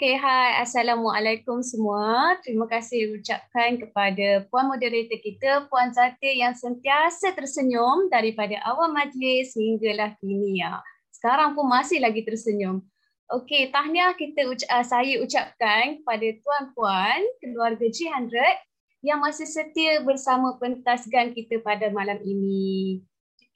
Okey, hai. Assalamualaikum semua. Terima kasih ucapkan kepada Puan Moderator kita, Puan Zati yang sentiasa tersenyum daripada awal majlis hinggalah kini. Ya. Sekarang pun masih lagi tersenyum. Okey, tahniah kita uh, saya ucapkan kepada tuan-puan keluarga G100 yang masih setia bersama pentas GAN kita pada malam ini.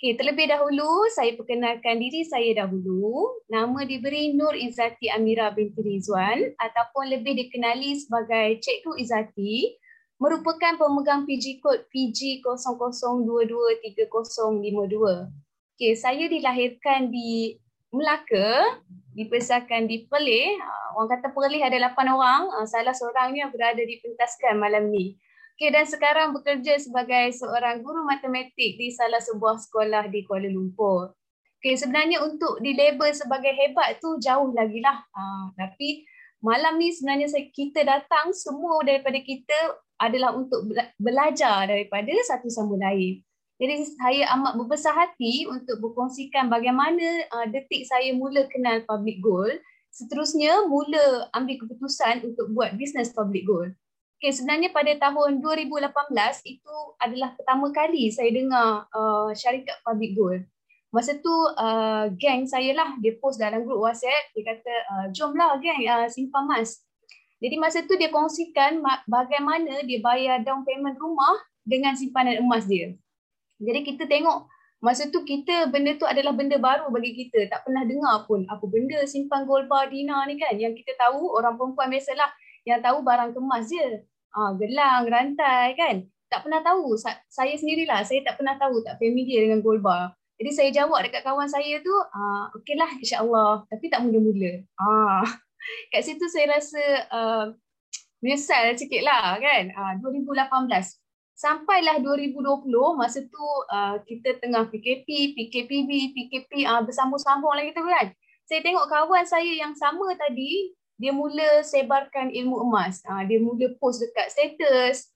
Okey, terlebih dahulu saya perkenalkan diri saya dahulu. Nama diberi Nur Izzati Amira binti Rizwan ataupun lebih dikenali sebagai Cikgu Izzati merupakan pemegang PG kod PG00223052. Okey, saya dilahirkan di Melaka, dibesarkan di Perlis. Ah, orang kata Perlis ada 8 orang, ah, salah seorangnya berada di pentaskan malam ni. Okay, dan sekarang bekerja sebagai seorang guru matematik di salah sebuah sekolah di Kuala Lumpur. Okay, sebenarnya untuk dilabel sebagai hebat tu jauh lagi lah. Ha, tapi malam ni sebenarnya saya, kita datang semua daripada kita adalah untuk belajar daripada satu sama lain. Jadi saya amat berbesar hati untuk berkongsikan bagaimana uh, detik saya mula kenal public goal. Seterusnya mula ambil keputusan untuk buat bisnes public goal. Okay, sebenarnya pada tahun 2018 itu adalah pertama kali saya dengar uh, syarikat public goal. Masa tu uh, geng saya lah dia post dalam grup WhatsApp dia kata uh, jomlah geng uh, simpan mas. Jadi masa tu dia kongsikan bagaimana dia bayar down payment rumah dengan simpanan emas dia. Jadi kita tengok masa tu kita benda tu adalah benda baru bagi kita. Tak pernah dengar pun apa benda simpan gold bar Dina ni kan. Yang kita tahu orang perempuan biasalah yang tahu barang kemas je. Ah, gelang, rantai kan. Tak pernah tahu. Sa- saya sendirilah, saya tak pernah tahu, tak familiar dengan gold bar. Jadi saya jawab dekat kawan saya tu, ah, okey lah insyaAllah. Tapi tak mula-mula. Ah, kat situ saya rasa uh, menyesal sikit lah kan. Ah, 2018. Sampailah 2020, masa tu uh, kita tengah PKP, PKPB, PKP uh, bersambung-sambung lagi tu kan. Saya tengok kawan saya yang sama tadi, dia mula sebarkan ilmu emas. Ha, dia mula post dekat status,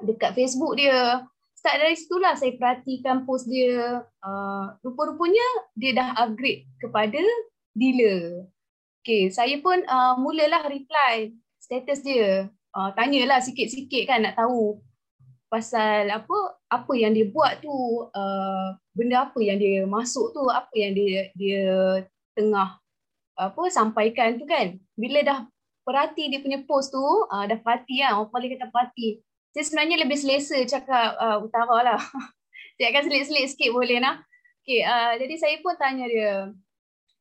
dekat Facebook dia. Start dari situlah saya perhatikan post dia. Uh, rupa-rupanya dia dah upgrade kepada dealer. Okay, saya pun uh, mulalah reply status dia. Uh, tanyalah sikit-sikit kan nak tahu pasal apa apa yang dia buat tu, uh, benda apa yang dia masuk tu, apa yang dia dia tengah apa sampaikan tu kan. Bila dah perhati dia punya post tu uh, dah parti lah. Orang paling kata parti saya sebenarnya lebih selesa cakap uh, utara lah. Saya akan selit-selit sikit boleh nak. Okay, uh, jadi saya pun tanya dia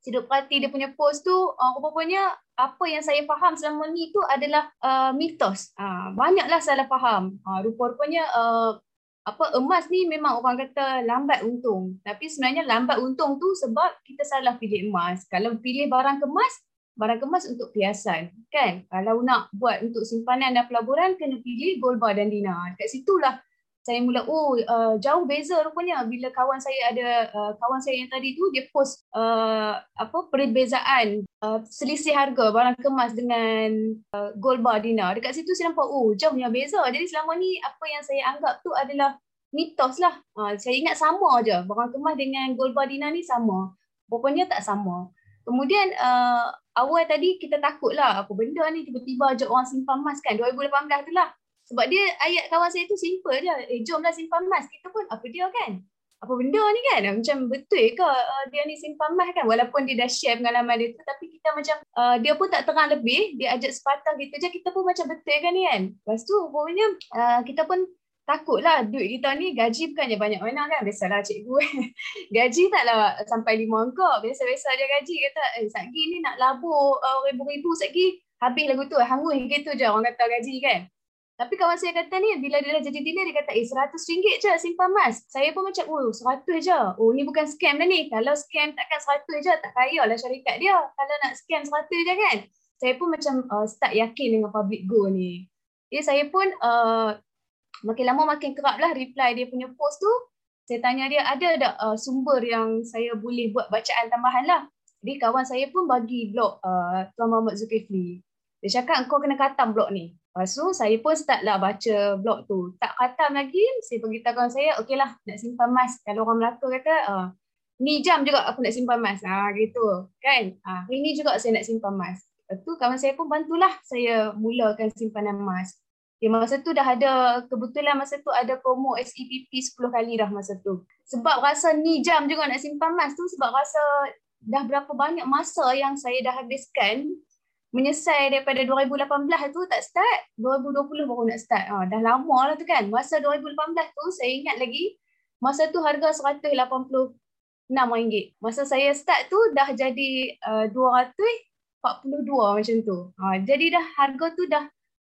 Siduk parti dia punya post tu uh, rupanya apa yang saya faham selama ni tu adalah uh, mitos. Uh, banyaklah salah faham. Uh, rupa-rupanya uh, apa emas ni memang orang kata lambat untung. Tapi sebenarnya lambat untung tu sebab kita salah pilih emas. Kalau pilih barang kemas, barang kemas untuk perhiasan. Kan? Kalau nak buat untuk simpanan dan pelaburan, kena pilih gold bar dan dinar. Kat situlah saya mula, oh uh, jauh beza rupanya bila kawan saya ada, uh, kawan saya yang tadi tu dia post uh, apa perbezaan uh, selisih harga barang kemas dengan uh, gold bar dinar. Dekat situ saya nampak, oh jauh punya beza. Jadi selama ni apa yang saya anggap tu adalah mitos lah. Uh, saya ingat sama aja barang kemas dengan gold bar dinar ni sama. Rupanya tak sama. Kemudian uh, awal tadi kita takut lah apa benda ni tiba-tiba ajak orang simpan emas kan 2018 tu lah. Sebab dia ayat kawan saya tu simple je. Eh jomlah simpan emas. Kita pun apa dia kan? Apa benda ni kan? Macam betul ke uh, dia ni simpan emas kan? Walaupun dia dah share pengalaman dia tu. Tapi kita macam uh, dia pun tak terang lebih. Dia ajak sepatah gitu je. Kita pun macam betul kan ni kan? Lepas tu pokoknya uh, kita pun takutlah duit kita ni gaji bukannya banyak mana kan. Biasalah cikgu. gaji taklah sampai lima angka. Biasa-biasa je gaji. Kata eh satgi ni nak labur uh, ribu-ribu satgi. Habis lagu tu hangus gitu je orang kata gaji kan. Tapi kawan saya kata ni bila dia dah jadi dealer dia kata eh seratus ringgit je simpan emas. Saya pun macam oh seratus je. Oh ni bukan scam dah ni. Kalau scam takkan seratus je tak kaya lah syarikat dia. Kalau nak scam seratus je kan. Saya pun macam uh, start yakin dengan public go ni. Jadi saya pun uh, makin lama makin kerap lah reply dia punya post tu. Saya tanya dia ada tak uh, sumber yang saya boleh buat bacaan tambahan lah. Jadi kawan saya pun bagi blog uh, Tuan Muhammad Zulkifli. Dia cakap kau kena katam blog ni. Lepas tu saya pun start lah baca blog tu. Tak khatam lagi, saya beritahu kawan saya, okey lah nak simpan emas. Kalau orang Melaka kata, uh, ni jam juga aku nak simpan emas. Ha, gitu kan. Ha, hari ni juga saya nak simpan emas. Lepas tu kawan saya pun bantulah saya mulakan simpanan emas. Okay, masa tu dah ada, kebetulan masa tu ada promo SEPP 10 kali dah masa tu. Sebab rasa ni jam juga nak simpan emas tu sebab rasa dah berapa banyak masa yang saya dah habiskan menyesal daripada 2018 tu tak start, 2020 baru nak start. Ha, dah lama lah tu kan. Masa 2018 tu saya ingat lagi, masa tu harga RM186. Masa saya start tu dah jadi uh, 242 macam tu. Ha, jadi dah harga tu dah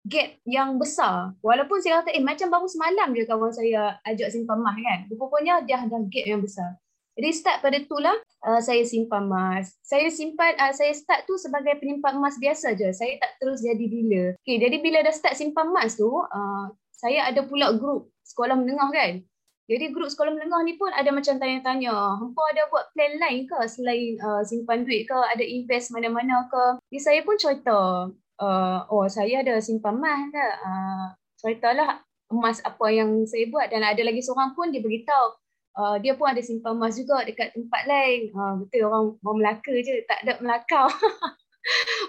gap yang besar. Walaupun saya kata, eh macam baru semalam je kawan saya ajak simpan emas kan. Rupanya dia ada gap yang besar. Jadi start pada tu lah uh, saya simpan emas. Saya simpan, uh, saya start tu sebagai penyimpan emas biasa je. Saya tak terus jadi dealer. Okay, jadi bila dah start simpan emas tu, uh, saya ada pula grup sekolah menengah kan. Jadi grup sekolah menengah ni pun ada macam tanya-tanya, hampa ada buat plan lain ke selain uh, simpan duit ke, ada invest mana-mana ke. Jadi saya pun cerita, uh, oh saya ada simpan emas ke uh, ceritalah emas apa yang saya buat dan ada lagi seorang pun dia beritahu uh, dia pun ada simpan emas juga dekat tempat lain uh, betul orang orang Melaka je tak ada Melakau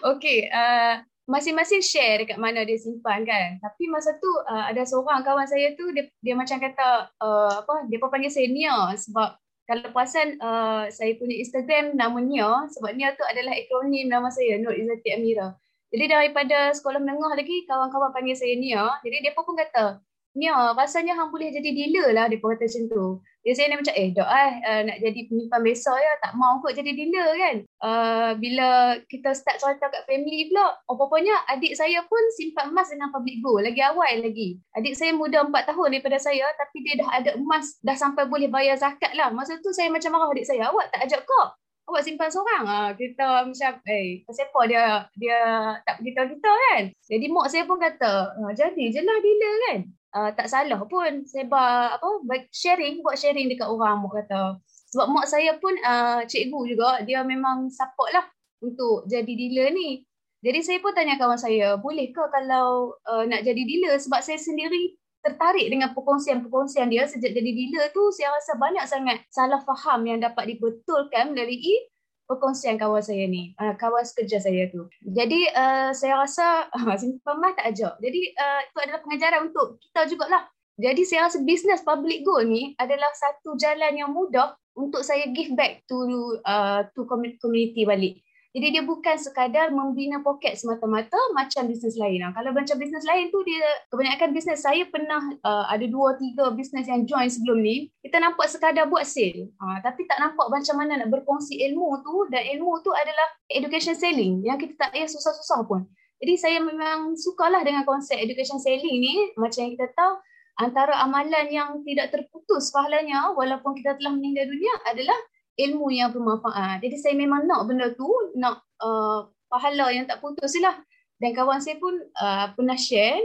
Okay, uh, masing-masing share dekat mana dia simpan kan. Tapi masa tu uh, ada seorang kawan saya tu dia dia macam kata uh, apa dia pun panggil saya Nia sebab kalau perasan uh, saya punya Instagram nama Nia sebab Nia tu adalah akronim nama saya Nur Izzati Amira. Jadi daripada sekolah menengah lagi, kawan-kawan panggil saya Nia. Jadi dia pun kata, Nia, rasanya hang boleh jadi dealer lah, dia kata macam tu. Dia saya ni macam, eh dok eh, uh, nak jadi penyimpan besar ya, tak mau kot jadi dealer kan. Uh, bila kita start cerita kat family pula, apa-apanya adik saya pun simpan emas dengan public gold, lagi awal lagi. Adik saya muda 4 tahun daripada saya, tapi dia dah ada emas, dah sampai boleh bayar zakat lah. Masa tu saya macam marah adik saya, awak tak ajak kau awak simpan seorang ah kita macam eh siapa dia dia tak beritahu kita kan jadi mak saya pun kata ah, jadi je lah dealer kan uh, tak salah pun sebar apa sharing buat sharing dekat orang mak kata. Sebab mak saya pun uh, cikgu juga dia memang support lah untuk jadi dealer ni. Jadi saya pun tanya kawan saya boleh ke kalau uh, nak jadi dealer? Sebab saya sendiri tertarik dengan perkongsian-perkongsian dia. Sejak jadi dealer tu saya rasa banyak sangat salah faham yang dapat dibetulkan melalui perkongsian kawan saya ni, uh, kawan sekerja saya tu. Jadi uh, saya rasa uh, simpan mah tak ajak. Jadi uh, itu adalah pengajaran untuk kita jugalah. Jadi saya rasa bisnes public goal ni adalah satu jalan yang mudah untuk saya give back to uh, to community balik. Jadi dia bukan sekadar membina poket semata-mata macam bisnes lain. Nah, kalau macam bisnes lain tu dia kebanyakan bisnes saya pernah uh, ada dua tiga bisnes yang join sebelum ni. Kita nampak sekadar buat sale. Uh, tapi tak nampak macam mana nak berkongsi ilmu tu dan ilmu tu adalah education selling yang kita tak payah susah-susah pun. Jadi saya memang sukalah dengan konsep education selling ni macam yang kita tahu antara amalan yang tidak terputus pahalanya walaupun kita telah meninggal dunia adalah ilmu yang bermanfaat. Jadi saya memang nak benda tu, nak uh, pahala yang tak putus lah. Dan kawan saya pun uh, pernah share,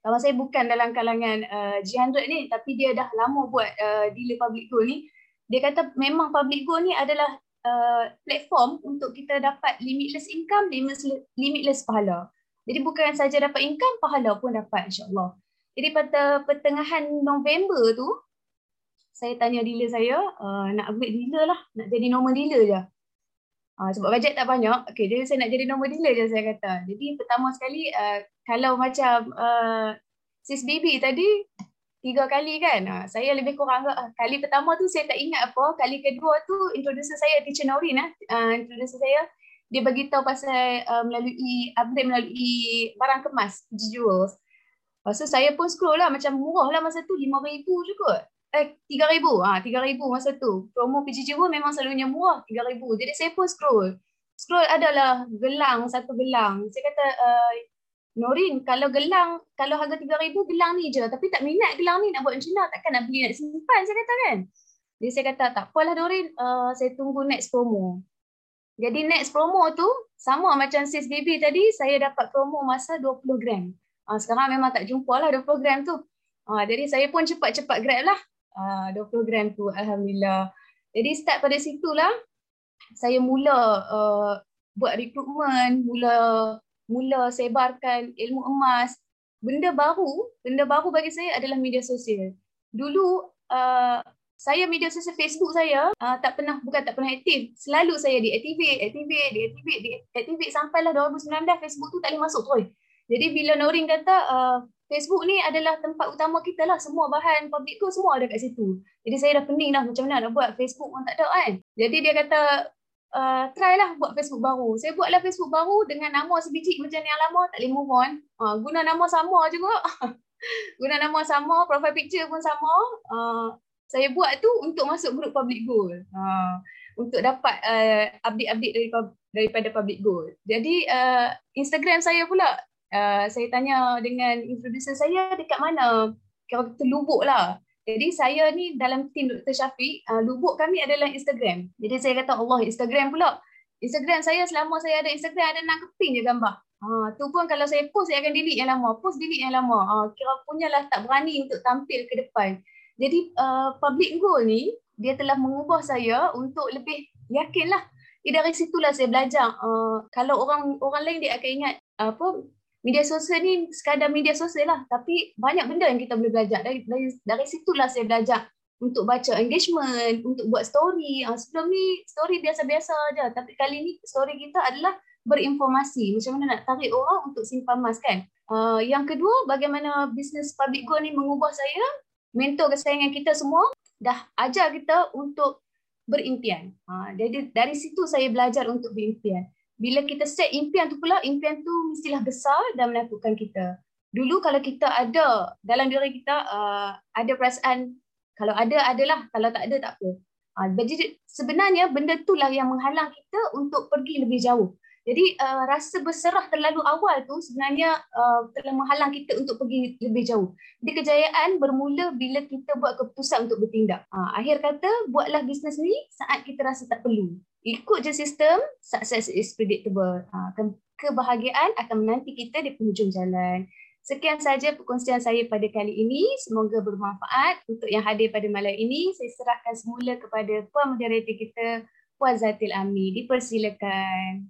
kawan saya bukan dalam kalangan uh, G100 ni, tapi dia dah lama buat uh, dealer public goal ni. Dia kata memang public goal ni adalah uh, platform untuk kita dapat limitless income, limitless, limitless pahala. Jadi bukan saja dapat income, pahala pun dapat insyaAllah. Jadi pada pertengahan November tu, saya tanya dealer saya, uh, nak upgrade dealer lah, nak jadi normal dealer je. Uh, sebab bajet tak banyak, okay, jadi saya nak jadi normal dealer je saya kata. Jadi pertama sekali, uh, kalau macam uh, sis baby tadi, tiga kali kan, uh, saya lebih kurang uh, kali pertama tu saya tak ingat apa, kali kedua tu introducer saya, teacher Naurin, uh, uh, introducer saya, dia bagi tahu pasal uh, melalui upgrade melalui barang kemas, jewels. Lepas tu saya pun scroll lah, macam murah lah masa tu, RM5,000 juga eh tiga ribu. Ah tiga ribu masa tu. Promo PGJ pun memang selalunya murah tiga ribu. Jadi saya pun scroll. Scroll adalah gelang satu gelang. Saya kata uh, Norin kalau gelang kalau harga tiga ribu gelang ni je. Tapi tak minat gelang ni nak buat macam mana? Takkan nak beli nak simpan saya kata kan? Jadi saya kata tak apalah Norin. Uh, saya tunggu next promo. Jadi next promo tu sama macam sis baby tadi saya dapat promo masa 20 gram. Uh, sekarang memang tak jumpa lah 20 gram tu. Uh, jadi saya pun cepat-cepat grab lah uh, ah, 20 gram tu Alhamdulillah. Jadi start pada situlah saya mula uh, buat recruitment, mula mula sebarkan ilmu emas. Benda baru, benda baru bagi saya adalah media sosial. Dulu uh, saya media sosial Facebook saya uh, tak pernah bukan tak pernah aktif. Selalu saya deactivate, activate, deactivate, deactivate sampailah 2019 Facebook tu tak boleh masuk terus. Jadi bila Norin kata uh, Facebook ni adalah tempat utama kita lah. Semua bahan public tu semua ada kat situ. Jadi saya dah pening dah macam mana nak buat Facebook pun tak ada kan. Jadi dia kata uh, try lah buat Facebook baru. Saya buatlah Facebook baru dengan nama sebiji macam yang lama tak boleh move on. Uh, guna nama sama juga. guna nama sama, profile picture pun sama. Uh, saya buat tu untuk masuk grup public goal. Uh, untuk dapat uh, update-update dari daripada public goal. Jadi uh, Instagram saya pula uh, saya tanya dengan introducer saya dekat mana? Kalau kita lubuk lah. Jadi saya ni dalam tim Dr. Syafiq, uh, lubuk kami adalah Instagram. Jadi saya kata Allah Instagram pula. Instagram saya selama saya ada Instagram ada nak keping je gambar. Ha, tu pun kalau saya post saya akan delete yang lama. Post delete yang lama. Ha, kira punyalah tak berani untuk tampil ke depan. Jadi uh, public goal ni dia telah mengubah saya untuk lebih yakin lah. Eh, dari situlah saya belajar. Uh, kalau orang orang lain dia akan ingat apa media sosial ni sekadar media sosial lah. Tapi banyak benda yang kita boleh belajar. Dari, dari, dari situlah saya belajar untuk baca engagement, untuk buat story. Uh, sebelum ni story biasa-biasa aja. Tapi kali ni story kita adalah berinformasi. Macam mana nak tarik orang untuk simpan emas kan. Uh, yang kedua, bagaimana bisnes public goal ni mengubah saya mentor kesayangan kita semua dah ajar kita untuk berimpian. Ha, jadi dari situ saya belajar untuk berimpian. Bila kita set impian tu pula, impian tu mestilah besar dan menakutkan kita. Dulu kalau kita ada dalam diri kita uh, ada perasaan kalau ada adalah, kalau tak ada tak apa. Ha, jadi sebenarnya benda itulah yang menghalang kita untuk pergi lebih jauh. Jadi uh, rasa berserah terlalu awal tu sebenarnya uh, telah menghalang kita untuk pergi lebih jauh. Jadi kejayaan bermula bila kita buat keputusan untuk bertindak. Uh, akhir kata, buatlah bisnes ni saat kita rasa tak perlu. Ikut je sistem, success is predictable. Uh, kebahagiaan akan menanti kita di penghujung jalan. Sekian saja perkongsian saya pada kali ini. Semoga bermanfaat. Untuk yang hadir pada malam ini, saya serahkan semula kepada puan moderator kita, Puan Zatil Ami. Dipersilakan.